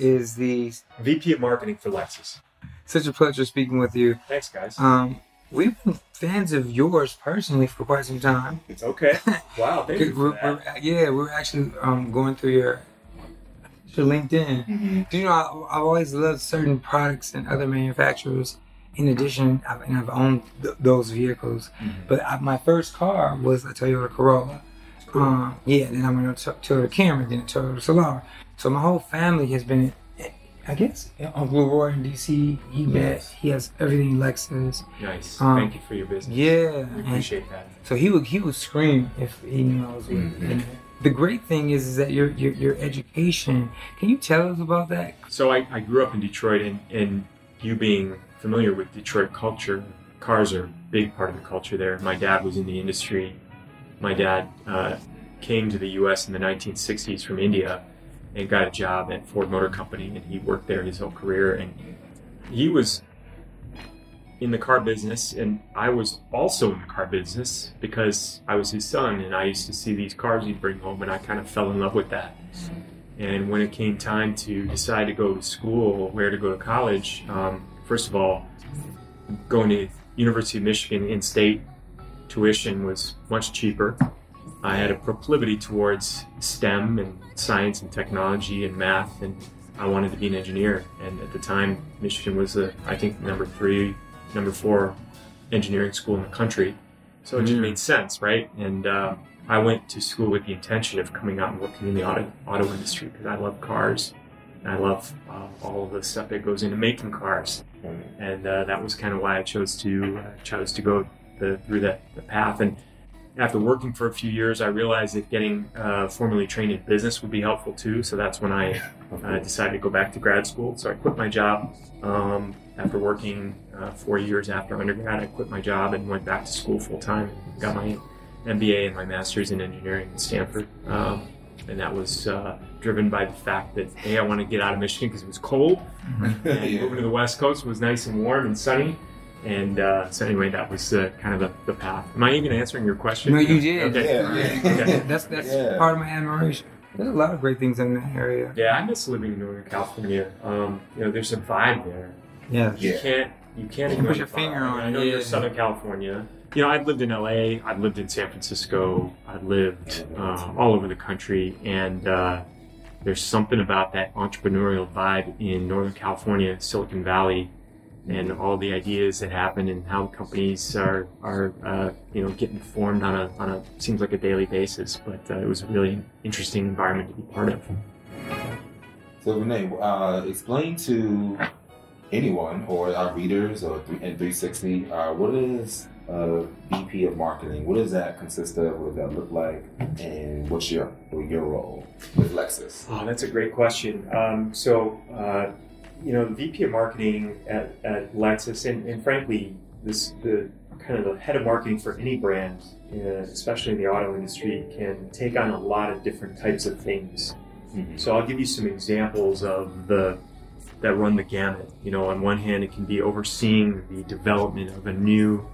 is the VP of Marketing for Lexus. Such a pleasure speaking with you. Thanks, guys. Um, we've been fans of yours personally for quite some time. It's okay. Wow, thank you. We're, we're, yeah, we're actually um, going through your your LinkedIn. Mm-hmm. You know, I, have always loved certain products and other manufacturers. In addition, I've, and I've owned th- those vehicles. Mm-hmm. But I, my first car was a Toyota Corolla. Cool. Um, yeah, then I went to Toyota Camry, then a Toyota Solara. So my whole family has been I guess Uncle Roy in DC, he met, he has everything Lexus. Nice. Um, Thank you for your business. Yeah, we appreciate that. So he would he would scream if he knew knows. Mm-hmm. The great thing is, is that your, your your education. Can you tell us about that? So I, I grew up in Detroit, and and you being familiar with Detroit culture, cars are a big part of the culture there. My dad was in the industry. My dad uh, came to the U.S. in the 1960s from India and got a job at Ford Motor Company, and he worked there his whole career. And he was in the car business, and I was also in the car business because I was his son, and I used to see these cars he'd bring home, and I kind of fell in love with that. And when it came time to decide to go to school, where to go to college, um, first of all, going to University of Michigan in-state tuition was much cheaper. I had a proclivity towards STEM and science and technology and math, and I wanted to be an engineer. And at the time, Michigan was, the, I think, number three, number four engineering school in the country. So it just made sense, right? And uh, I went to school with the intention of coming out and working in the auto, auto industry because I love cars. And I love uh, all of the stuff that goes into making cars. And uh, that was kind of why I chose to uh, chose to go the, through that the path. And after working for a few years, I realized that getting uh, formally trained in business would be helpful too. So that's when I uh, decided to go back to grad school. So I quit my job um, after working uh, four years after undergrad. I quit my job and went back to school full time. Got my MBA and my master's in engineering at Stanford. Um, and that was uh, driven by the fact that hey, I want to get out of Michigan because it was cold, mm-hmm. and moving to the West Coast was nice and warm and sunny. And uh, so anyway, that was uh, kind of the, the, path. Am I even answering your question? No, you did. Okay. Yeah, yeah. okay. That's that's yeah. part of my admiration. There's a lot of great things in that area. Yeah, I miss living in Northern California. Um, you know, there's a vibe there. Yeah. You can't you can't you put your finger on. It. I know yeah. you're Southern California. You know, I've lived in LA. I've lived in San Francisco. I've lived uh, all over the country, and uh, there's something about that entrepreneurial vibe in Northern California, Silicon Valley and all the ideas that happen and how companies are are uh, you know getting formed on a on a seems like a daily basis. But uh, it was a really interesting environment to be part of. So Vinay, uh, explain to anyone or our readers or in 360 uh, what is a VP of marketing? What does that consist of? What does that look like? And what's your your role with Lexus? Oh, that's a great question. Um, so uh, you know, VP of marketing at, at Lexus, and, and frankly, this the kind of the head of marketing for any brand, uh, especially in the auto industry, can take on a lot of different types of things. Mm-hmm. So I'll give you some examples of the that run the gamut. You know, on one hand, it can be overseeing the development of a new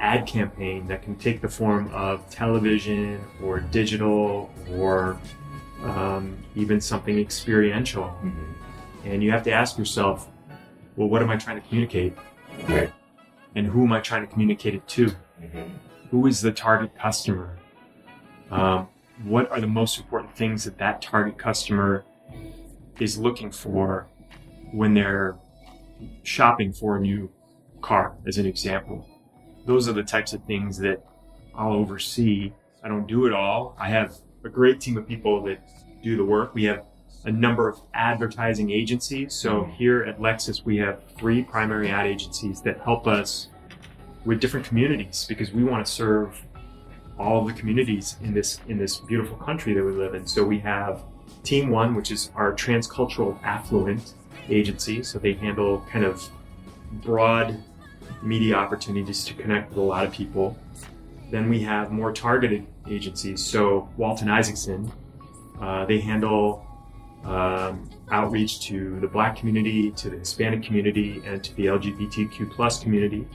ad campaign that can take the form of television or digital or um, even something experiential. Mm-hmm and you have to ask yourself, well, what am I trying to communicate? Right. And who am I trying to communicate it to? Mm-hmm. Who is the target customer? Um, what are the most important things that that target customer is looking for when they're shopping for a new car, as an example? Those are the types of things that I'll oversee. I don't do it all. I have a great team of people that do the work. We have a number of advertising agencies. So mm-hmm. here at Lexus, we have three primary ad agencies that help us with different communities because we want to serve all the communities in this in this beautiful country that we live in. So we have Team One, which is our transcultural affluent agency. So they handle kind of broad media opportunities to connect with a lot of people. Then we have more targeted agencies. So Walton Isaacson, uh, they handle um, outreach to the black community, to the Hispanic community, and to the LGBTQ plus community.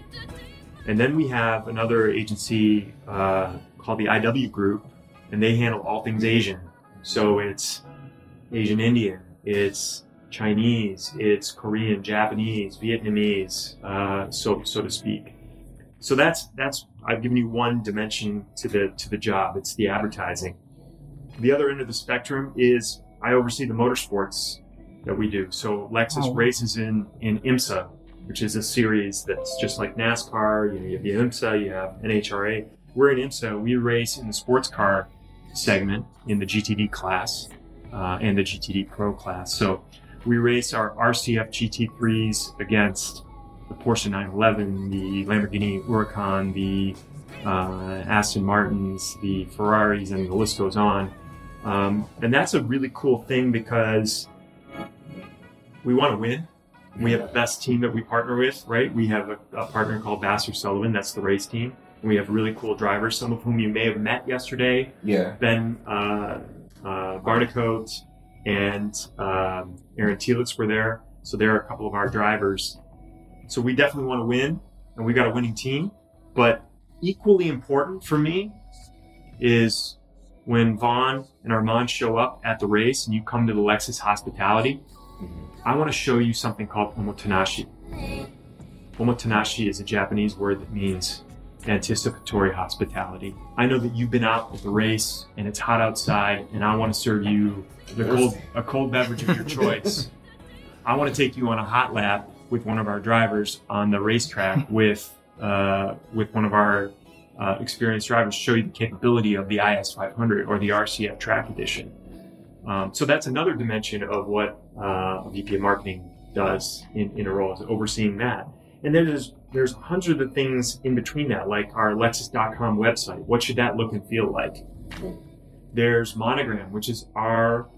And then we have another agency uh, called the IW Group, and they handle all things Asian. So it's Asian Indian, it's Chinese, it's Korean, Japanese, Vietnamese, uh, so so to speak. So that's that's I've given you one dimension to the to the job. It's the advertising. The other end of the spectrum is I oversee the motorsports that we do. So Lexus Oh. races in in IMSA, which is a series that's just like NASCAR. You know, you have the IMSA, you have NHRA. We're in IMSA. We race in the sports car segment in the GTD class uh, and the GTD Pro class. So we race our RCF GT3s against the Porsche 911, the Lamborghini Huracan, the uh, Aston Martins, the Ferraris, and the list goes on. Um, and that's a really cool thing because we want to win. We have the best team that we partner with, right? We have a, a partner called Vasser Sullivan, that's the race team. And we have really cool drivers, some of whom you may have met yesterday. Yeah. Ben uh, uh, Barnicoat and um, Aaron Telitz were there. So there are a couple of our drivers. So we definitely want to win, and we got a winning team. But equally important for me is when Vaughn and Armon show up at the race and you come to the Lexus hospitality, I want to show you something called omotenashi. Omotenashi is a Japanese word that means anticipatory hospitality. I know that you've been out at the race and it's hot outside, and I want to serve you the cold, a cold beverage of your choice. I want to take you on a hot lap with one of our drivers on the racetrack with uh, with one of our uh, experienced drivers, show you the capability of the IS 500 or the RCF Track Edition. Um, so that's another dimension of what uh, a VP of marketing does in, in a role, is overseeing that. And then there's there's hundreds of things in between that, like our Lexus.com website. What should that look and feel like? There's Monogram, which is our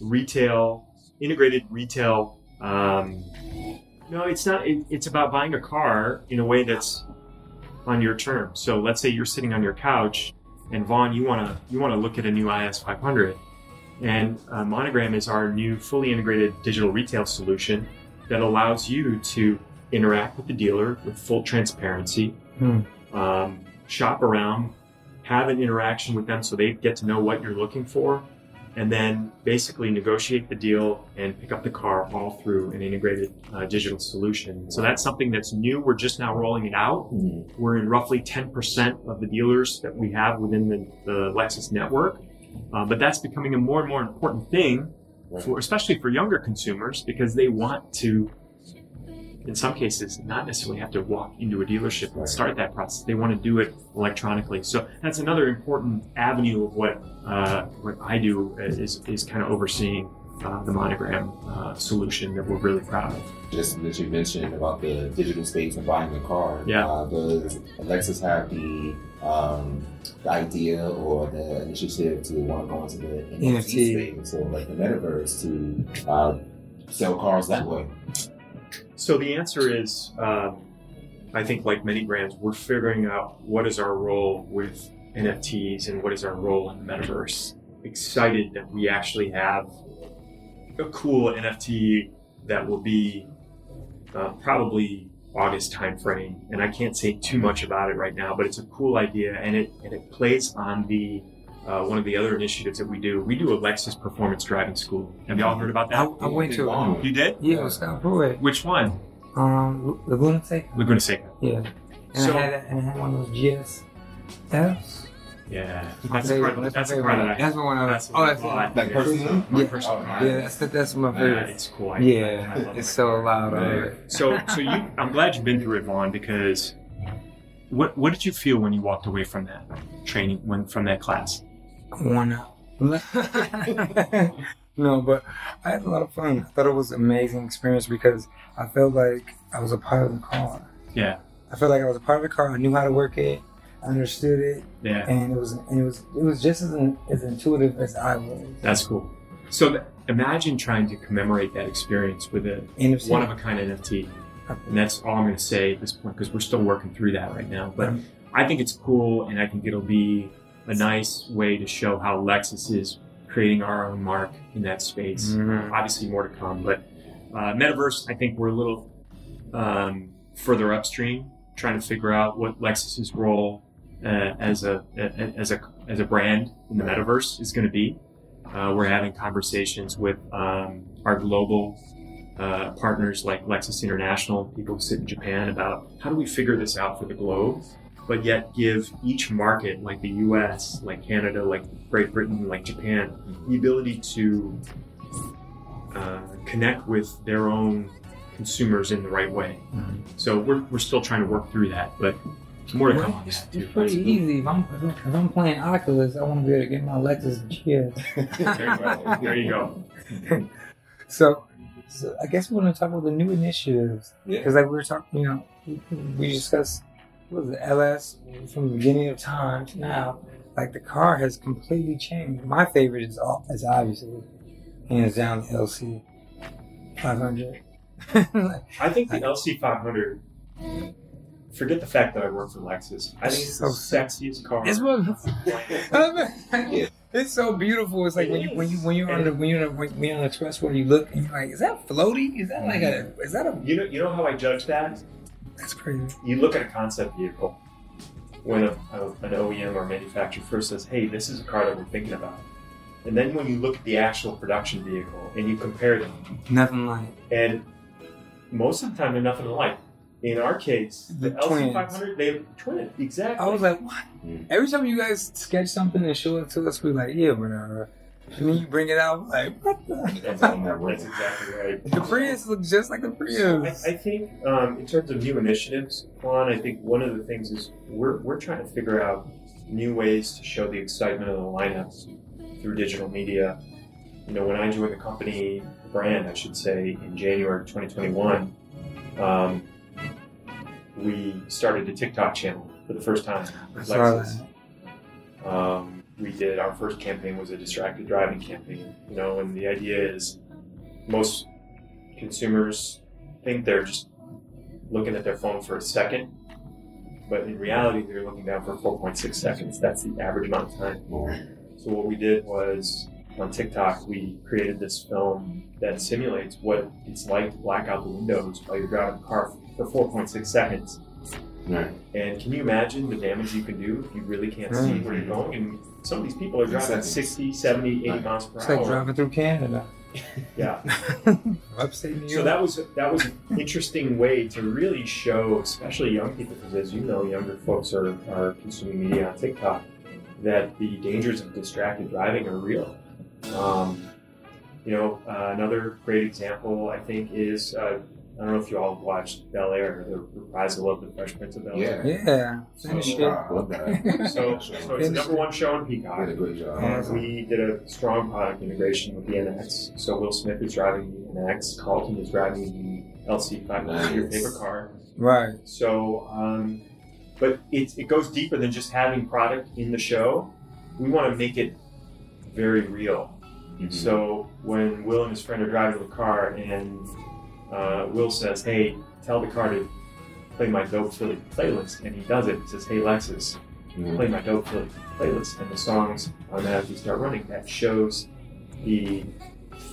retail integrated retail. Um, no, it's not. It, it's about buying a car in a way that's on your terms. So let's say you're sitting on your couch, and Vaughn, you wanna you wanna look at a new IS 500, and uh, Monogram is our new fully integrated digital retail solution that allows you to interact with the dealer with full transparency, Hmm. um, shop around, have an interaction with them so they get to know what you're looking for, and then basically negotiate the deal and pick up the car all through an integrated uh, digital solution. So that's something that's new. We're just now rolling it out. Mhm. We're in roughly 10% of the dealers that we have within the, the Lexus network. Uh, but that's becoming a more and more important thing for, especially for younger consumers, because they want to, in some cases, not necessarily have to walk into a dealership and start that process. They want to do it electronically. So that's another important avenue of what uh, what I do is is kind of overseeing uh, the monogram uh, solution that we're really proud of. Just that you mentioned about the digital space and buying the car. Yeah. Uh, does Lexus have the um, the idea or the initiative to want to go into the NFT, NFT. space or like the metaverse to uh, sell cars that way? So the answer is, um, I think, like many brands, we're figuring out what is our role with NFTs and what is our role in the metaverse. Excited that we actually have a cool NFT that will be uh, probably August timeframe, and I can't say too much about it right now, but it's a cool idea, and it and it plays on the uh, one of the other initiatives that we do. We do a Lexus Performance Driving School. Have y'all heard about that? I went to um, You did? yeah, it was Scott Pruett. Which one? Um, Laguna Seca. Laguna Seca. Yeah, and So- I had and I had one of those GS. Yes. Yeah, that's the favorite. car. That's, That's my the car that I. That's the one I That's Oh, I that's bought. Like personally? Yeah. Nice. Yeah, that's that's my Yeah, favorite. it's cool. I- Yeah, I love it's so loud. Right. Right. So, so you, I'm glad you've been through it, Vaughn, because what what did you feel when you walked away from that training, when from that class? Worn out. no, but I had a lot of fun. I thought it was an amazing experience because I felt like I was a part of the car. Yeah, I felt like I was a part of the car. I knew how to work it. I understood it, yeah, and it was and it was it was just as as intuitive as I was. that's cool. So th- imagine trying to commemorate that experience with a NFC. one of a kind NFT, and that's all I'm going to say at this point because we're still working through that right now. But I think it's cool, and I think it'll be a nice way to show how Lexus is creating our own mark in that space. Mhm. Obviously, more to come, but uh, metaverse, I think we're a little um, further upstream, trying to figure out what Lexus's role uh, as a as a as a brand in the metaverse is going to be. Uh, we're having conversations with um, our global uh, partners like Lexus International, people who sit in Japan, about how do we figure this out for the globe, but yet give each market, like the US, like Canada, like Great Britain, like Japan, the ability to uh, connect with their own consumers in the right way. Mhm. So we're, we're still trying to work through that, but more to come on It's, that too. it's pretty easy. If I'm, if I'm playing Oculus, I want to be able to get my Lexus GS. There you go. So, so I guess we're going to talk about the new initiatives. Yeah. Because like we were talking, you know, we discussed what was it, LS from the beginning of time to now. Like the car has completely changed. My favorite is all is obviously hands down the LC 500. I think the LC500. Forget the fact that I work for Lexus. I think it's so the sexiest car. It's what it's so beautiful. It's like when you when you when you're on the when you're on the, when you're on the expressway, you look and you're like, is that floaty? Is that like a is that a You know, you know how I judge that? That's crazy. You look at a concept vehicle when a, a, an OEM or manufacturer first says, "Hey, this is a car that we're thinking about," and then when you look at the actual production vehicle and you compare them, Nothing like and most of the time they're nothing alike. In our case, the, The twins. LC500, they twin exactly. I was like, what? Mm. Every time you guys sketch something and show it to us, we're like, yeah, whatever. And then you bring it out, like, what the? on that road. That's exactly right. the Prius looks just like the I, Prius. I think um, in terms of new initiatives, Vaughn, I think one of the things is we're, we're trying to figure out new ways to show the excitement of the lineups through digital media. You know, when I joined the company, brand, I should say, in January 2021, um, we started a TikTok channel for the first time. I with saw Lexus. that. Um, we did our first campaign was a distracted driving campaign, you know, and the idea is most consumers think they're just looking at their phone for a second, but in reality, they're looking down for 4.6 seconds. That's the average amount of time. So what we did was on TikTok, we created this film that simulates what it's like to black out the windows while you're driving a car for 4.6 seconds. Right. And can you imagine the damage you can do if you really can't see Mm. where you're going? And some of these people are driving at Seconds. 60, 70, 80 Right. miles per It's like hour. driving through Canada. Yeah. Upstate New York. So that was that was an interesting way to really show, especially young people, because as you know, younger folks are, are consuming media on TikTok, that the dangers of distracted driving are real. Um, you know, uh, another great example I think is uh, I don't know if you all watched Bel Air, or the reprisal of the Fresh Prince of Bel Air. Yeah. yeah. So, Finish it. uh, love that. So, so it's the number one show on Peacock. Did a great job. Yeah. We did a strong product integration with the NX. So Will Smith is driving the NX, Carlton is driving the LC500, your favorite car. Right. So, um, but it, it goes deeper than just having product in the show. We want to make it very real. Mhm. So when Will and his friend are driving the car, and uh, Will says, "Hey, tell the car to play my Dope Philly playlist," and he does it. He says, "Hey Lexus, Mhm. play my Dope Philly playlist," and the songs automatically start running. That shows the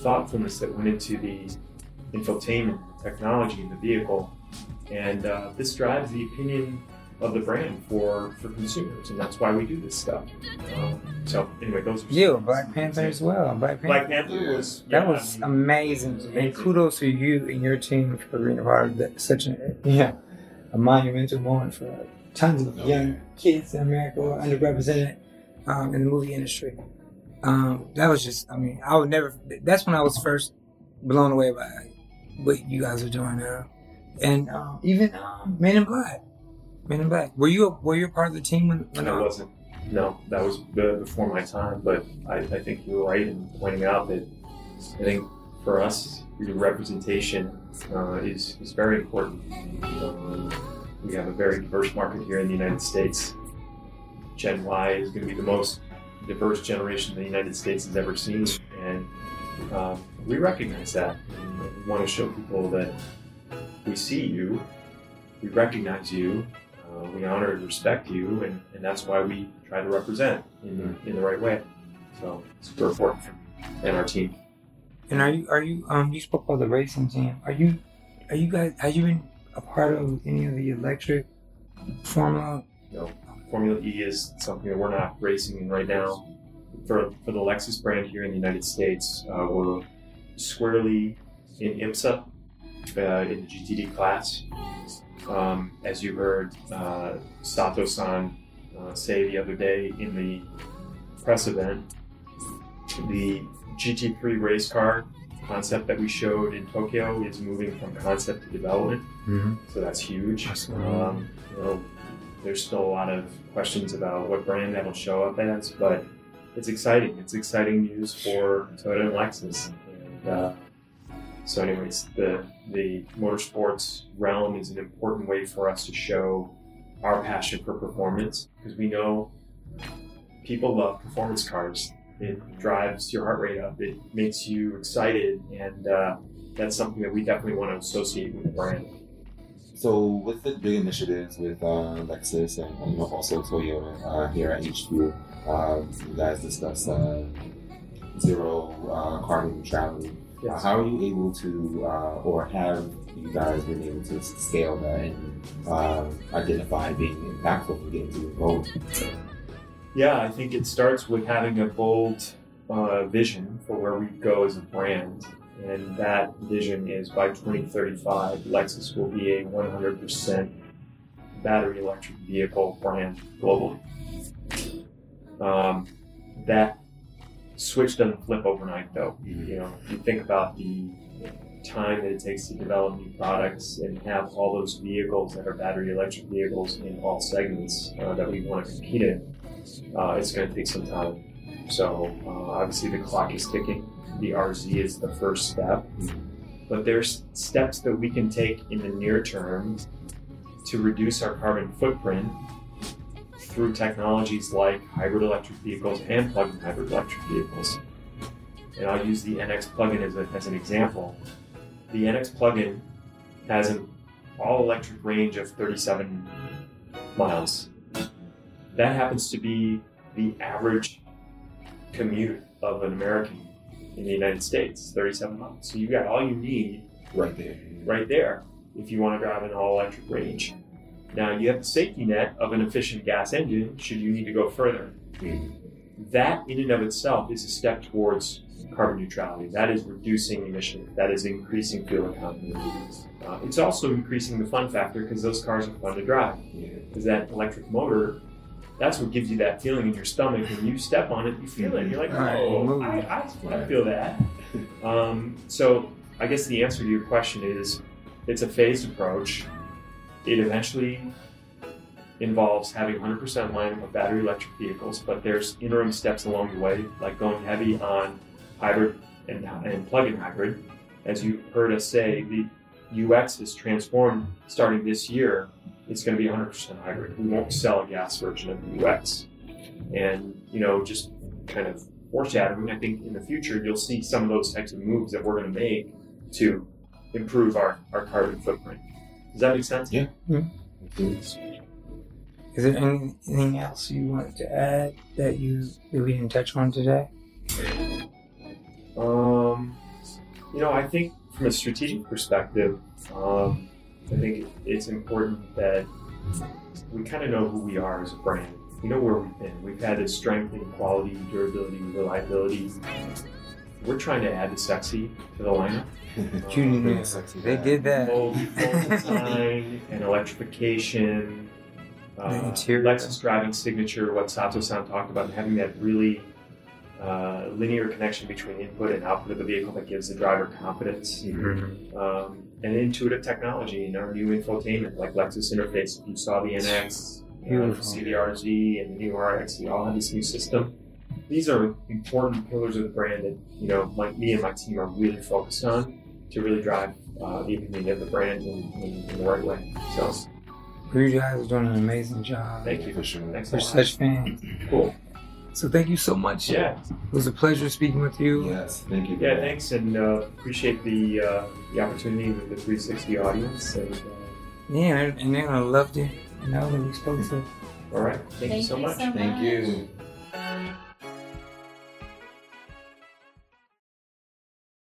thoughtfulness that went into the infotainment technology in the vehicle, and uh, this drives the opinion of the brand for for consumers, and that's why we do this stuff. Um, so anyway, those Yeah, Black Panther as well. Black Panther. Black Panther was That was I mean, amazing. And kudos to you and your team for being a part of that. Such a yeah, a monumental moment for tons of young kids in America who are underrepresented um, in the movie industry. Um, that was just, I mean, I would never. That's when I was first blown away by what you guys are doing now, and um, even um, Men in Black. Men in Black. Were you a, were you a part of the team when? when No, it wasn't. No, that was before my time. But I, I think you're right in pointing out that I think for us, the representation uh, is is very important. Um, we have a very diverse market here in the United States. Gen Y is going to be the most diverse generation the United States has ever seen, and um, we recognize that. And we want to show people that we see you, we recognize you, uh, we honor and respect you, and, and that's why we try to represent in the, in the right way. So it's super important for me and our team. And are you are you um you spoke about the racing team? Are you are you guys have you been a part of any of the electric formula? Formula E is something that we're not racing in right now. For, for the Lexus brand here in the United States, uh, we're squarely in IMSA uh, in the GTD class. Um, as you heard uh, Sato-san uh, say the other day in the press event, the GT3 race car concept that we showed in Tokyo is moving from concept to development, Mm-hmm. so that's huge. Um, you know, there's still a lot of questions about what brand that'll show up as, but it's exciting. It's exciting news for Toyota and Lexus. And, uh, so, anyways, the the motorsports realm is an important way for us to show our passion for performance because we know people love performance cars. It drives your heart rate up. It makes you excited, and uh, that's something that we definitely want to associate with the brand. So with the big initiatives with uh, Lexus and you know, also Toyota uh, here at HQ, uh, you guys discussed uh, zero uh, carbon neutrality. Yes. How are you able to, uh, or have you guys been able to scale that and uh, identify being impactful and getting to your goal? Yeah, I think it starts with having a bold uh, vision for where we go as a brand. And that vision is by 2035, Lexus will be a 100% battery electric vehicle brand globally. Um, that switch doesn't flip overnight, though. You know, you think about the time that it takes to develop new products and have all those vehicles that are battery electric vehicles in all segments uh, that we want to compete in uh, it's going to take some time. So uh, obviously the clock is ticking. The RZ is the first step, but there's steps that we can take in the near term to reduce our carbon footprint through technologies like hybrid electric vehicles and plug-in hybrid electric vehicles. And I'll use the NX plug-in as, a, as an example. The NX plug-in has an all-electric range of 37 miles that happens to be the average commute of an American in the United States, 37 miles. So you got all you need Right there. right there if you want to drive an all electric range. Now you have the safety net of an efficient gas engine should you need to go further. That in and of itself is a step towards carbon neutrality. That is reducing emissions. That is increasing fuel economy. Uh, it's also increasing the fun factor because those cars are fun to drive. Because that electric motor, that's what gives you that feeling in your stomach. When you step on it, you feel it. You're like, oh. I, I, I feel that. Um, so I guess the answer to your question is it's a phased approach. It eventually involves having 100% line of battery electric vehicles, but there's interim steps along the way, like going heavy on hybrid and, and plug-in hybrid. As you heard us say, the UX is transformed starting this year. It's going to be 100% hybrid. We won't sell a gas version of the UX. And, you know, just kind of foreshadowing, I think in the future you'll see some of those types of moves that we're going to make to improve our, our carbon footprint. Does that make sense? Yeah. Hmm. Is there anything else you wanted to add that you that we didn't touch on today? Um, you know, I think from a strategic perspective, um, I think it's important that we kind of know who we are as a brand. We know where we've been. We've had this strength in quality, durability, reliability. We're trying to add the sexy to the lineup. Cutie Bring man. a sexy They back. did that. Bold, bold design and electrification. Uh, The interior. Lexus driving signature, what Sato-san talked about, and having that really uh, linear connection between input and output of the vehicle that gives the driver confidence. Mhm. Um, and intuitive technology in our new infotainment, like Lexus Interface. If you saw the NX, you know, the RZ and the new RX, they all have this new system. These are important pillars of the brand that you know, my, me and my team are really focused on to really drive uh, the opinion of the brand in, in, in the right way. So, You guys are doing an amazing job. thank you. For sure. Thanks a such fans. Cool. So thank you so much. Yeah. It was a pleasure speaking with you. Yes, thank you. Yeah. Thanks, and uh, appreciate the uh, the opportunity with the 360 audience. And uh, Yeah, and they're gonna love you. You know, when we spoke to. all right, thank, you so much. Thank you.